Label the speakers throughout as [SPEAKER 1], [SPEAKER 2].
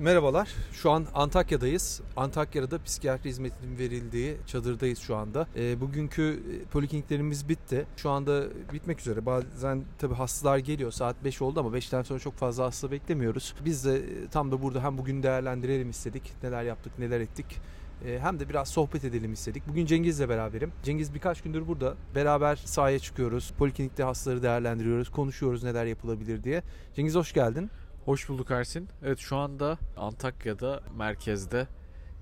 [SPEAKER 1] Merhabalar. Şu an Antakya'dayız. Antakya'da psikiyatri hizmetinin verildiği çadırdayız şu anda. E, bugünkü polikliniklerimiz bitti. Şu anda bitmek üzere. Bazen tabii hastalar geliyor. Saat 5 oldu ama 5'ten sonra çok fazla hasta beklemiyoruz. Biz de e, tam da burada hem bugün değerlendirelim istedik. Neler yaptık, neler ettik. E, hem de biraz sohbet edelim istedik. Bugün Cengiz'le beraberim. Cengiz birkaç gündür burada. Beraber sahaya çıkıyoruz. Poliklinikte hastaları değerlendiriyoruz. Konuşuyoruz neler yapılabilir diye. Cengiz hoş geldin.
[SPEAKER 2] Hoş bulduk Ersin. Evet şu anda Antakya'da merkezde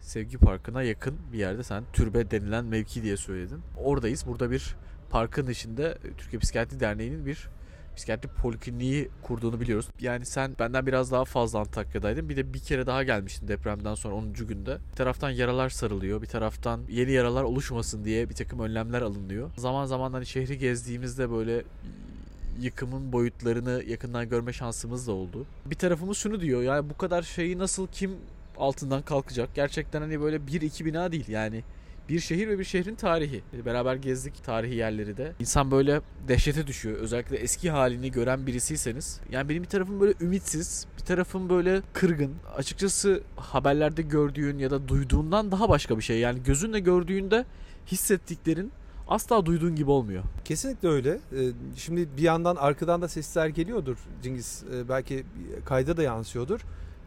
[SPEAKER 2] Sevgi Parkı'na yakın bir yerde sen türbe denilen mevki diye söyledin. Oradayız. Burada bir parkın içinde Türkiye Psikiyatri Derneği'nin bir psikiyatri polikliniği kurduğunu biliyoruz. Yani sen benden biraz daha fazla Antakya'daydın. Bir de bir kere daha gelmiştin depremden sonra 10. günde. Bir taraftan yaralar sarılıyor. Bir taraftan yeni yaralar oluşmasın diye bir takım önlemler alınıyor. Zaman zaman hani şehri gezdiğimizde böyle yıkımın boyutlarını yakından görme şansımız da oldu. Bir tarafımız şunu diyor yani bu kadar şeyi nasıl kim altından kalkacak? Gerçekten hani böyle bir iki bina değil yani bir şehir ve bir şehrin tarihi. Beraber gezdik tarihi yerleri de. İnsan böyle dehşete düşüyor. Özellikle eski halini gören birisiyseniz. Yani benim bir tarafım böyle ümitsiz, bir tarafım böyle kırgın. Açıkçası haberlerde gördüğün ya da duyduğundan daha başka bir şey. Yani gözünle gördüğünde hissettiklerin asla duyduğun gibi olmuyor.
[SPEAKER 1] Kesinlikle öyle. Ee, şimdi bir yandan arkadan da sesler geliyordur Cengiz. Ee, belki kayda da yansıyordur.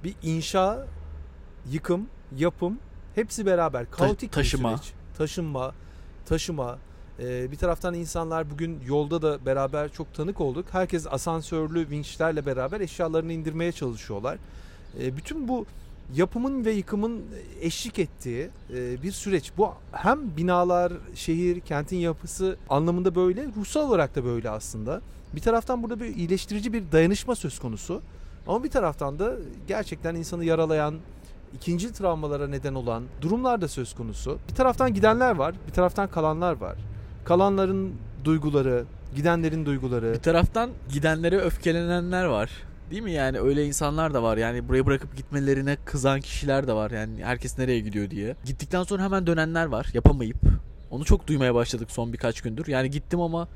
[SPEAKER 1] Bir inşa, yıkım, yapım hepsi beraber. Kaotik
[SPEAKER 2] Ta- taşıma.
[SPEAKER 1] bir süreç. Taşınma, taşıma. Ee, bir taraftan insanlar bugün yolda da beraber çok tanık olduk. Herkes asansörlü vinçlerle beraber eşyalarını indirmeye çalışıyorlar. Bütün bu yapımın ve yıkımın eşlik ettiği e, bir süreç. Bu hem binalar, şehir, kentin yapısı anlamında böyle, ruhsal olarak da böyle aslında. Bir taraftan burada bir iyileştirici bir dayanışma söz konusu. Ama bir taraftan da gerçekten insanı yaralayan, ikinci travmalara neden olan durumlar da söz konusu. Bir taraftan gidenler var, bir taraftan kalanlar var. Kalanların duyguları, gidenlerin duyguları.
[SPEAKER 2] Bir taraftan gidenlere öfkelenenler var. Değil mi yani öyle insanlar da var yani burayı bırakıp gitmelerine kızan kişiler de var yani herkes nereye gidiyor diye. Gittikten sonra hemen dönenler var yapamayıp. Onu çok duymaya başladık son birkaç gündür. Yani gittim ama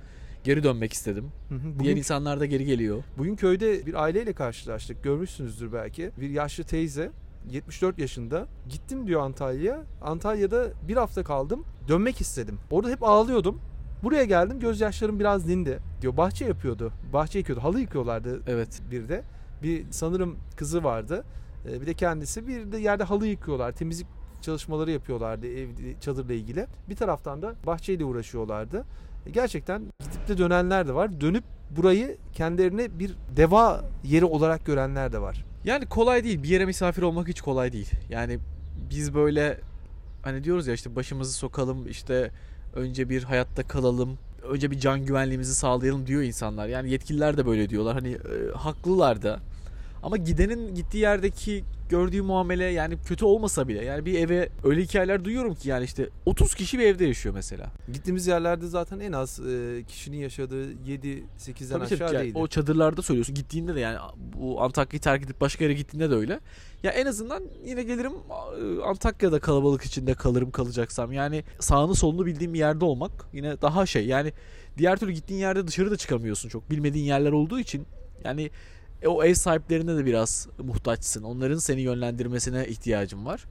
[SPEAKER 2] geri dönmek istedim. Hı hı. Bugün, Diğer insanlar da geri geliyor.
[SPEAKER 1] Bugün köyde bir aileyle karşılaştık. Görmüşsünüzdür belki. Bir yaşlı teyze 74 yaşında. Gittim diyor Antalya. Antalya'da bir hafta kaldım. Dönmek istedim. Orada hep ağlıyordum. Buraya geldim gözyaşlarım biraz dindi. Diyor bahçe yapıyordu. Bahçe yıkıyordu. Halı yıkıyorlardı
[SPEAKER 2] evet.
[SPEAKER 1] bir de. Bir sanırım kızı vardı. Ee, bir de kendisi bir de yerde halı yıkıyorlar. Temizlik çalışmaları yapıyorlardı ev çadırla ilgili. Bir taraftan da bahçeyle uğraşıyorlardı. E, gerçekten gidip de dönenler de var. Dönüp burayı kendilerine bir deva yeri olarak görenler de var.
[SPEAKER 2] Yani kolay değil. Bir yere misafir olmak hiç kolay değil. Yani biz böyle hani diyoruz ya işte başımızı sokalım işte önce bir hayatta kalalım, önce bir can güvenliğimizi sağlayalım diyor insanlar. Yani yetkililer de böyle diyorlar. Hani e, haklılar da. Ama gidenin gittiği yerdeki gördüğü muamele yani kötü olmasa bile yani bir eve öyle hikayeler duyuyorum ki yani işte 30 kişi bir evde yaşıyor mesela.
[SPEAKER 1] Gittiğimiz yerlerde zaten en az e, kişinin yaşadığı 7-8'den aşağı
[SPEAKER 2] tabii,
[SPEAKER 1] değildi.
[SPEAKER 2] O çadırlarda söylüyorsun. Gittiğinde de yani bu Antakya'yı terk edip başka yere gittiğinde de öyle. Ya en azından yine gelirim e, Antakya'da kalabalık içinde kalırım kalacaksam. Yani sağını solunu bildiğim bir yerde olmak yine daha şey. Yani diğer türlü gittiğin yerde dışarı da çıkamıyorsun çok. Bilmediğin yerler olduğu için yani e, o ev sahiplerine de biraz muhtaçsın. Onların seni yönlendirmesine ihtiyacın var.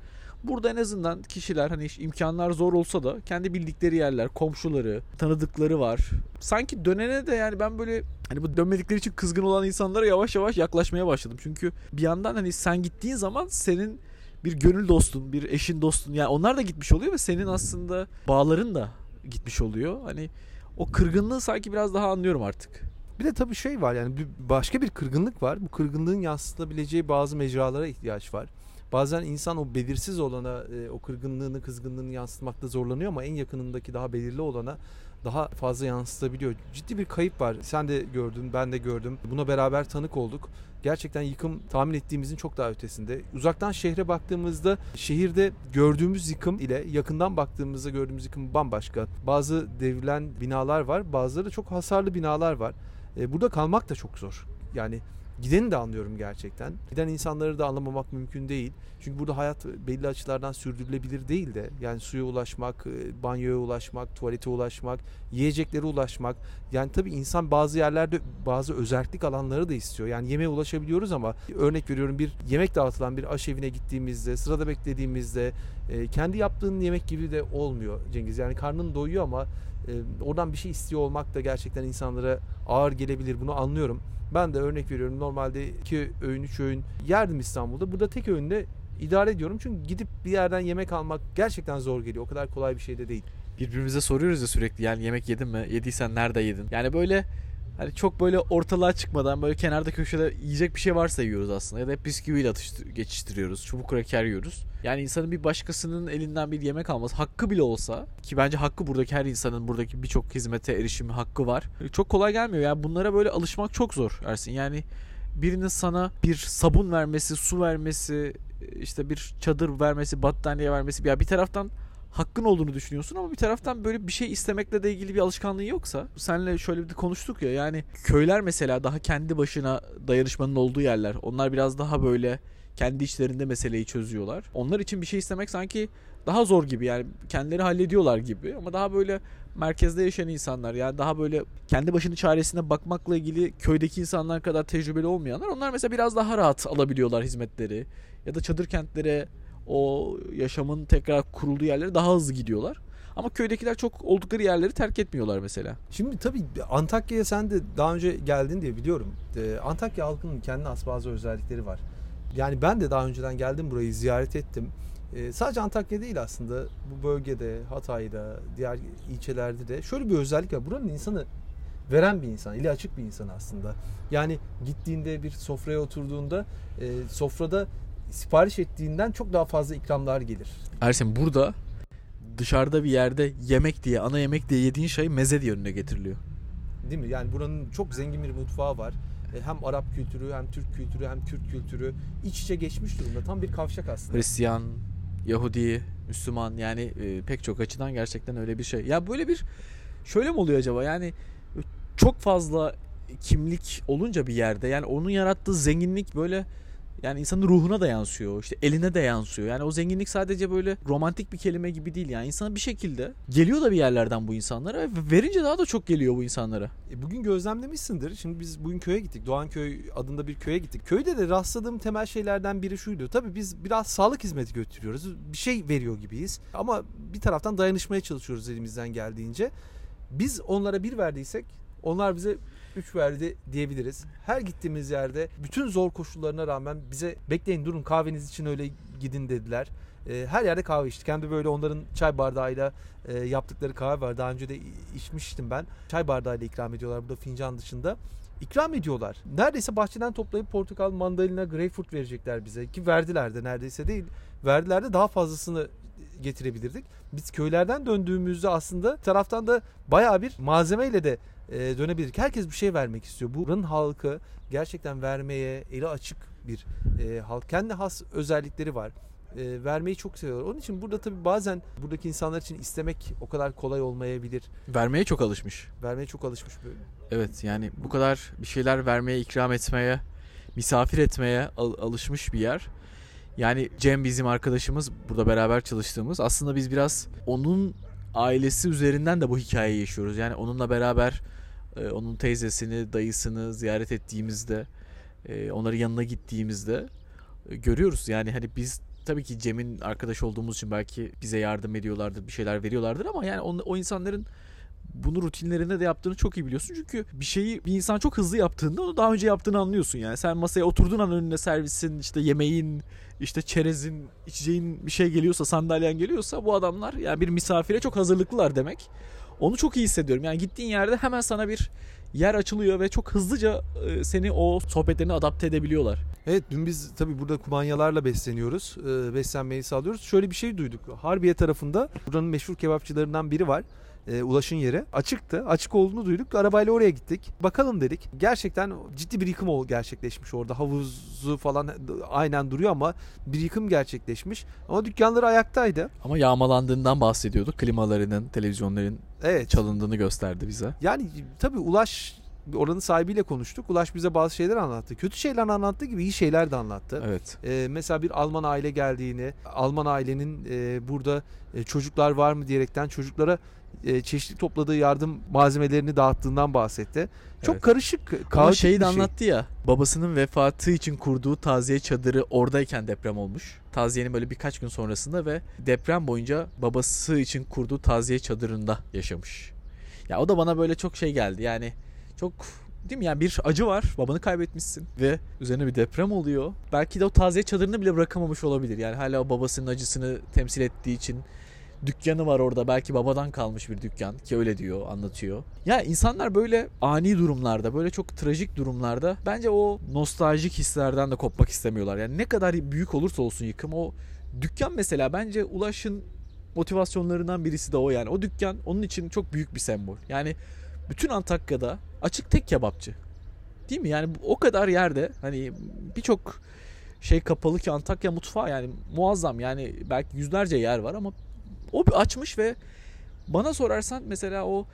[SPEAKER 2] Burada en azından kişiler hani imkanlar zor olsa da kendi bildikleri yerler, komşuları, tanıdıkları var. Sanki dönene de yani ben böyle hani bu dönmedikleri için kızgın olan insanlara yavaş yavaş yaklaşmaya başladım. Çünkü bir yandan hani sen gittiğin zaman senin bir gönül dostun, bir eşin dostun yani onlar da gitmiş oluyor ve senin aslında bağların da gitmiş oluyor. Hani o kırgınlığı sanki biraz daha anlıyorum artık.
[SPEAKER 1] Bir de tabii şey var yani bir, başka bir kırgınlık var. Bu kırgınlığın yansıtabileceği bazı mecralara ihtiyaç var. Bazen insan o belirsiz olana e, o kırgınlığını, kızgınlığını yansıtmakta zorlanıyor ama en yakınındaki daha belirli olana daha fazla yansıtabiliyor. Ciddi bir kayıp var. Sen de gördün, ben de gördüm. Buna beraber tanık olduk. Gerçekten yıkım tahmin ettiğimizin çok daha ötesinde. Uzaktan şehre baktığımızda şehirde gördüğümüz yıkım ile yakından baktığımızda gördüğümüz yıkım bambaşka. Bazı devrilen binalar var, bazıları çok hasarlı binalar var. E, burada kalmak da çok zor. Yani Gideni de anlıyorum gerçekten. Giden insanları da anlamamak mümkün değil. Çünkü burada hayat belli açılardan sürdürülebilir değil de. Yani suya ulaşmak, e, banyoya ulaşmak, tuvalete ulaşmak, yiyeceklere ulaşmak. Yani tabii insan bazı yerlerde bazı özellik alanları da istiyor. Yani yemeğe ulaşabiliyoruz ama örnek veriyorum bir yemek dağıtılan bir aşevine gittiğimizde, sırada beklediğimizde e, kendi yaptığın yemek gibi de olmuyor Cengiz. Yani karnın doyuyor ama e, oradan bir şey istiyor olmak da gerçekten insanlara ağır gelebilir. Bunu anlıyorum. Ben de örnek veriyorum normalde iki öğün üç öğün yerdim İstanbul'da. Burada tek öğünde idare ediyorum. Çünkü gidip bir yerden yemek almak gerçekten zor geliyor. O kadar kolay bir şey de değil.
[SPEAKER 2] Birbirimize soruyoruz ya sürekli yani yemek yedin mi? Yediysen nerede yedin? Yani böyle Hani çok böyle ortalığa çıkmadan böyle kenarda köşede yiyecek bir şey varsa yiyoruz aslında. Ya da hep bisküviyle atıştır, geçiştiriyoruz. Çubuk kraker yiyoruz. Yani insanın bir başkasının elinden bir yemek alması hakkı bile olsa ki bence hakkı buradaki her insanın buradaki birçok hizmete erişimi hakkı var. Çok kolay gelmiyor. Yani bunlara böyle alışmak çok zor Ersin. Yani birinin sana bir sabun vermesi, su vermesi, işte bir çadır vermesi, battaniye vermesi. Ya bir taraftan hakkın olduğunu düşünüyorsun ama bir taraftan böyle bir şey istemekle de ilgili bir alışkanlığın yoksa senle şöyle bir konuştuk ya yani köyler mesela daha kendi başına dayanışmanın olduğu yerler. Onlar biraz daha böyle kendi içlerinde meseleyi çözüyorlar. Onlar için bir şey istemek sanki daha zor gibi yani kendileri hallediyorlar gibi ama daha böyle merkezde yaşayan insanlar yani daha böyle kendi başının çaresine bakmakla ilgili köydeki insanlar kadar tecrübeli olmayanlar onlar mesela biraz daha rahat alabiliyorlar hizmetleri ya da çadır kentlere o yaşamın tekrar kurulduğu yerlere daha hızlı gidiyorlar. Ama köydekiler çok oldukları yerleri terk etmiyorlar mesela.
[SPEAKER 1] Şimdi tabii Antakya'ya sen de daha önce geldin diye biliyorum. Ee, Antakya halkının kendine has bazı özellikleri var. Yani ben de daha önceden geldim burayı ziyaret ettim. Ee, sadece Antakya değil aslında bu bölgede, Hatay'da, diğer ilçelerde de şöyle bir özellik var. Buranın insanı veren bir insan, eli açık bir insan aslında. Yani gittiğinde bir sofraya oturduğunda e, sofrada sipariş ettiğinden çok daha fazla ikramlar gelir.
[SPEAKER 2] Ersin burada dışarıda bir yerde yemek diye, ana yemek diye yediğin şey meze diye önüne getiriliyor.
[SPEAKER 1] Değil mi? Yani buranın çok zengin bir mutfağı var. E, hem Arap kültürü, hem Türk kültürü, hem Kürt kültürü iç içe geçmiş durumda. Tam bir kavşak aslında.
[SPEAKER 2] Hristiyan, Yahudi, Müslüman yani e, pek çok açıdan gerçekten öyle bir şey. Ya böyle bir şöyle mi oluyor acaba? Yani çok fazla kimlik olunca bir yerde yani onun yarattığı zenginlik böyle yani insanın ruhuna da yansıyor. işte eline de yansıyor. Yani o zenginlik sadece böyle romantik bir kelime gibi değil. Yani insana bir şekilde geliyor da bir yerlerden bu insanlara ve verince daha da çok geliyor bu insanlara.
[SPEAKER 1] E bugün gözlemlemişsindir. Şimdi biz bugün köye gittik. Doğanköy adında bir köye gittik. Köyde de rastladığım temel şeylerden biri şuydu. Tabii biz biraz sağlık hizmeti götürüyoruz. Bir şey veriyor gibiyiz. Ama bir taraftan dayanışmaya çalışıyoruz elimizden geldiğince. Biz onlara bir verdiysek onlar bize 3 verdi diyebiliriz. Her gittiğimiz yerde bütün zor koşullarına rağmen bize bekleyin durun kahveniz için öyle gidin dediler. E, her yerde kahve içtik. Kendi böyle onların çay bardağıyla e, yaptıkları kahve var. Daha önce de içmiştim ben. Çay bardağıyla ikram ediyorlar burada fincan dışında. İkram ediyorlar. Neredeyse bahçeden toplayıp portakal, mandalina, greyfurt verecekler bize. Ki verdiler de neredeyse değil. Verdiler de daha fazlasını getirebilirdik. Biz köylerden döndüğümüzde aslında taraftan da bayağı bir malzemeyle de e, dönebilir. Herkes bir şey vermek istiyor. Buranın halkı gerçekten vermeye eli açık bir e, halk. Kendi has özellikleri var. E, vermeyi çok seviyorlar. Onun için burada tabii bazen buradaki insanlar için istemek o kadar kolay olmayabilir.
[SPEAKER 2] Vermeye çok alışmış.
[SPEAKER 1] Vermeye çok alışmış böyle.
[SPEAKER 2] Evet yani bu kadar bir şeyler vermeye, ikram etmeye, misafir etmeye al- alışmış bir yer. Yani Cem bizim arkadaşımız burada beraber çalıştığımız. Aslında biz biraz onun ailesi üzerinden de bu hikayeyi yaşıyoruz. Yani onunla beraber e, onun teyzesini, dayısını ziyaret ettiğimizde, e, onların yanına gittiğimizde e, görüyoruz. Yani hani biz tabii ki Cem'in arkadaş olduğumuz için belki bize yardım ediyorlardır, bir şeyler veriyorlardır ama yani o, o insanların bunu rutinlerinde de yaptığını çok iyi biliyorsun. Çünkü bir şeyi bir insan çok hızlı yaptığında onu daha önce yaptığını anlıyorsun yani. Sen masaya oturduğun an önüne servisin, işte yemeğin, işte çerezin, içeceğin bir şey geliyorsa, sandalyen geliyorsa bu adamlar yani bir misafire çok hazırlıklılar demek. Onu çok iyi hissediyorum. Yani gittiğin yerde hemen sana bir yer açılıyor ve çok hızlıca e, seni o sohbetlerine adapte edebiliyorlar.
[SPEAKER 1] Evet dün biz tabii burada kumanyalarla besleniyoruz. E, beslenmeyi sağlıyoruz. Şöyle bir şey duyduk. Harbiye tarafında buranın meşhur kebapçılarından biri var e, ulaşın yeri açıktı. Açık olduğunu duyduk. Arabayla oraya gittik. Bakalım dedik. Gerçekten ciddi bir yıkım gerçekleşmiş orada. Havuzu falan aynen duruyor ama bir yıkım gerçekleşmiş. Ama dükkanları ayaktaydı.
[SPEAKER 2] Ama yağmalandığından bahsediyorduk. Klimalarının, televizyonların evet. çalındığını gösterdi bize.
[SPEAKER 1] Yani tabii ulaş oranın sahibiyle konuştuk. Ulaş bize bazı şeyler anlattı. Kötü şeyler anlattığı gibi iyi şeyler de anlattı.
[SPEAKER 2] Evet.
[SPEAKER 1] Ee, mesela bir Alman aile geldiğini, Alman ailenin e, burada e, çocuklar var mı diyerekten çocuklara e, çeşitli topladığı yardım malzemelerini dağıttığından bahsetti. Çok
[SPEAKER 2] Evet.
[SPEAKER 1] karışık,
[SPEAKER 2] Ama
[SPEAKER 1] kaotik
[SPEAKER 2] şeyi de
[SPEAKER 1] şey.
[SPEAKER 2] anlattı ya. Babasının vefatı için kurduğu taziye çadırı oradayken deprem olmuş. Taziyenin böyle birkaç gün sonrasında ve deprem boyunca babası için kurduğu taziye çadırında yaşamış. Ya o da bana böyle çok şey geldi. Yani çok değil mi? Yani bir acı var. Babanı kaybetmişsin ve üzerine bir deprem oluyor. Belki de o taziye çadırını bile bırakamamış olabilir. Yani hala o babasının acısını temsil ettiği için dükkanı var orada. Belki babadan kalmış bir dükkan ki öyle diyor, anlatıyor. Ya insanlar böyle ani durumlarda, böyle çok trajik durumlarda bence o nostaljik hislerden de kopmak istemiyorlar. Yani ne kadar büyük olursa olsun yıkım o dükkan mesela bence Ulaş'ın motivasyonlarından birisi de o yani. O dükkan onun için çok büyük bir sembol. Yani bütün Antakya'da açık tek kebapçı. Değil mi? Yani o kadar yerde hani birçok şey kapalı ki Antakya mutfağı yani muazzam. Yani belki yüzlerce yer var ama o bir açmış ve bana sorarsan mesela o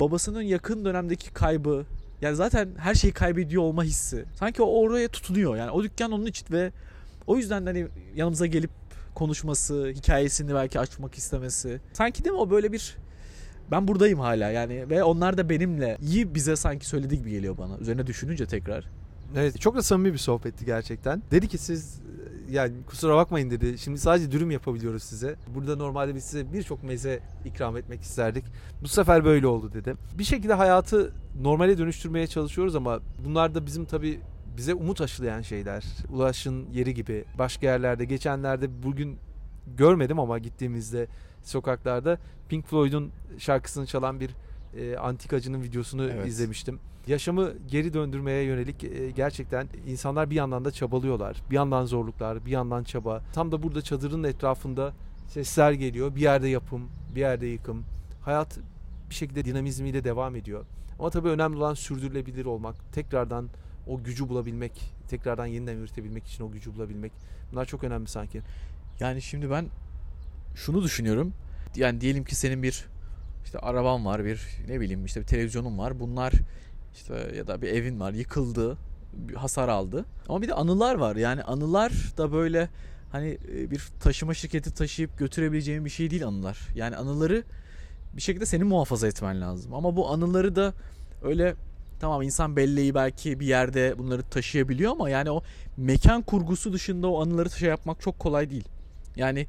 [SPEAKER 2] babasının yakın dönemdeki kaybı yani zaten her şeyi kaybediyor olma hissi. Sanki o oraya tutunuyor. Yani o dükkan onun için ve o yüzden de hani yanımıza gelip konuşması, hikayesini belki açmak istemesi. Sanki değil mi o böyle bir ben buradayım hala yani ve onlar da benimle iyi bize sanki söylediği gibi geliyor bana. Üzerine düşününce tekrar.
[SPEAKER 1] Evet çok da samimi bir sohbetti gerçekten. Dedi ki siz yani kusura bakmayın dedi. Şimdi sadece dürüm yapabiliyoruz size. Burada normalde biz size birçok meze ikram etmek isterdik. Bu sefer böyle oldu dedi. Bir şekilde hayatı normale dönüştürmeye çalışıyoruz ama bunlar da bizim tabii bize umut aşılayan şeyler. Ulaş'ın yeri gibi başka yerlerde geçenlerde bugün görmedim ama gittiğimizde sokaklarda Pink Floyd'un şarkısını çalan bir e, antikacının videosunu
[SPEAKER 2] Evet.
[SPEAKER 1] izlemiştim. Yaşamı geri döndürmeye yönelik e, gerçekten insanlar bir yandan da çabalıyorlar. Bir yandan zorluklar, bir yandan çaba. Tam da burada çadırın etrafında sesler geliyor. Bir yerde yapım, bir yerde yıkım. Hayat bir şekilde dinamizmiyle devam ediyor. Ama tabii önemli olan sürdürülebilir olmak. Tekrardan o gücü bulabilmek, tekrardan yeniden üretebilmek için o gücü bulabilmek. Bunlar çok önemli sanki.
[SPEAKER 2] Yani şimdi ben şunu düşünüyorum. Yani diyelim ki senin bir işte araban var, bir ne bileyim işte bir televizyonun var. Bunlar işte ya da bir evin var, yıkıldı, bir hasar aldı. Ama bir de anılar var. Yani anılar da böyle hani e, bir taşıma şirketi taşıyıp götürebileceğin bir şey değil anılar. Yani anıları bir şekilde senin muhafaza etmen lazım. Ama bu anıları da öyle tamam insan belleği belki bir yerde bunları taşıyabiliyor ama yani o mekan kurgusu dışında o anıları şey yapmak çok kolay değil. Yani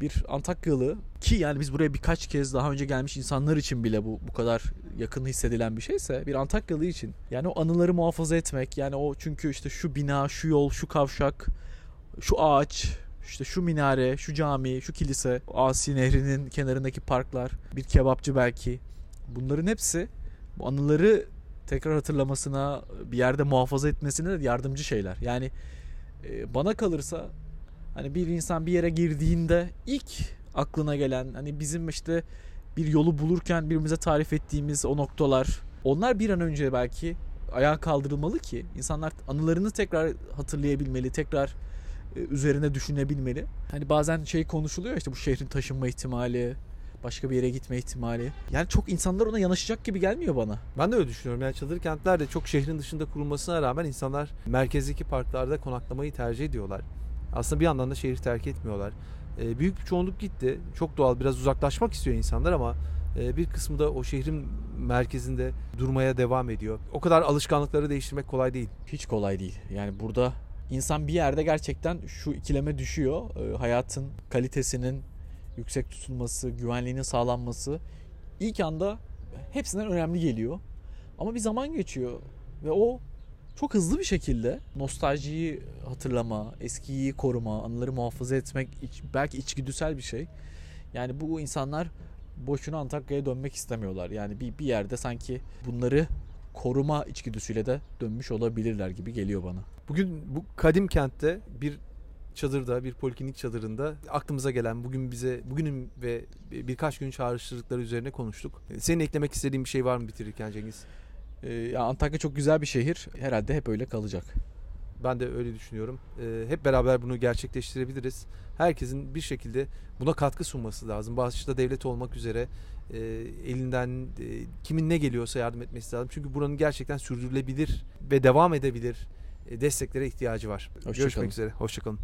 [SPEAKER 2] bir Antakyalı ki yani biz buraya birkaç kez daha önce gelmiş insanlar için bile bu bu kadar yakın hissedilen bir şeyse bir Antakyalı için yani o anıları muhafaza etmek yani o çünkü işte şu bina, şu yol, şu kavşak, şu ağaç, işte şu minare, şu cami, şu kilise, Asi Nehri'nin kenarındaki parklar, bir kebapçı belki. Bunların hepsi bu anıları tekrar hatırlamasına, bir yerde muhafaza etmesine de yardımcı şeyler. Yani bana kalırsa hani bir insan bir yere girdiğinde ilk aklına gelen hani bizim işte bir yolu bulurken birbirimize tarif ettiğimiz o noktalar onlar bir an önce belki ayağa kaldırılmalı ki insanlar anılarını tekrar hatırlayabilmeli, tekrar e, üzerine düşünebilmeli. Hani bazen şey konuşuluyor işte bu şehrin taşınma ihtimali, başka bir yere gitme ihtimali. Yani çok insanlar ona yanaşacak gibi gelmiyor bana.
[SPEAKER 1] Ben de öyle düşünüyorum. Yani çadır kentler de çok şehrin dışında kurulmasına rağmen insanlar merkezdeki parklarda konaklamayı tercih ediyorlar. Aslında bir yandan da şehri terk etmiyorlar. Ee, büyük bir çoğunluk gitti. Çok doğal biraz uzaklaşmak istiyor insanlar ama e, bir kısmı da o şehrin merkezinde durmaya devam ediyor. O kadar alışkanlıkları değiştirmek kolay değil.
[SPEAKER 2] Hiç kolay değil. Yani burada insan bir yerde gerçekten şu ikileme düşüyor. Ee, hayatın kalitesinin yüksek tutulması, güvenliğinin sağlanması ilk anda hepsinden önemli geliyor. Ama bir zaman geçiyor ve o çok hızlı bir şekilde nostaljiyi hatırlama, eskiyi koruma, anıları muhafaza etmek belki içgüdüsel bir şey. Yani bu insanlar boşuna Antakya'ya dönmek istemiyorlar. Yani bir, bir yerde sanki bunları koruma içgüdüsüyle de dönmüş olabilirler gibi geliyor bana.
[SPEAKER 1] Bugün bu kadim kentte bir çadırda, bir poliklinik çadırında aklımıza gelen bugün bize bugünün ve birkaç gün çağrıştırdıkları üzerine konuştuk. Senin eklemek istediğin bir şey var mı bitirirken Cengiz?
[SPEAKER 2] Ee, ya Antakya çok güzel bir şehir. Herhalde hep öyle kalacak.
[SPEAKER 1] Ben de öyle düşünüyorum. E, hep beraber bunu gerçekleştirebiliriz. Herkesin bir şekilde buna katkı sunması lazım. Başta devlet olmak üzere e, elinden e, kimin ne geliyorsa yardım etmesi lazım. Çünkü buranın gerçekten sürdürülebilir ve devam edebilir e, desteklere ihtiyacı var.
[SPEAKER 2] Hoşça
[SPEAKER 1] Görüşmek
[SPEAKER 2] kalın.
[SPEAKER 1] üzere. Hoşçakalın.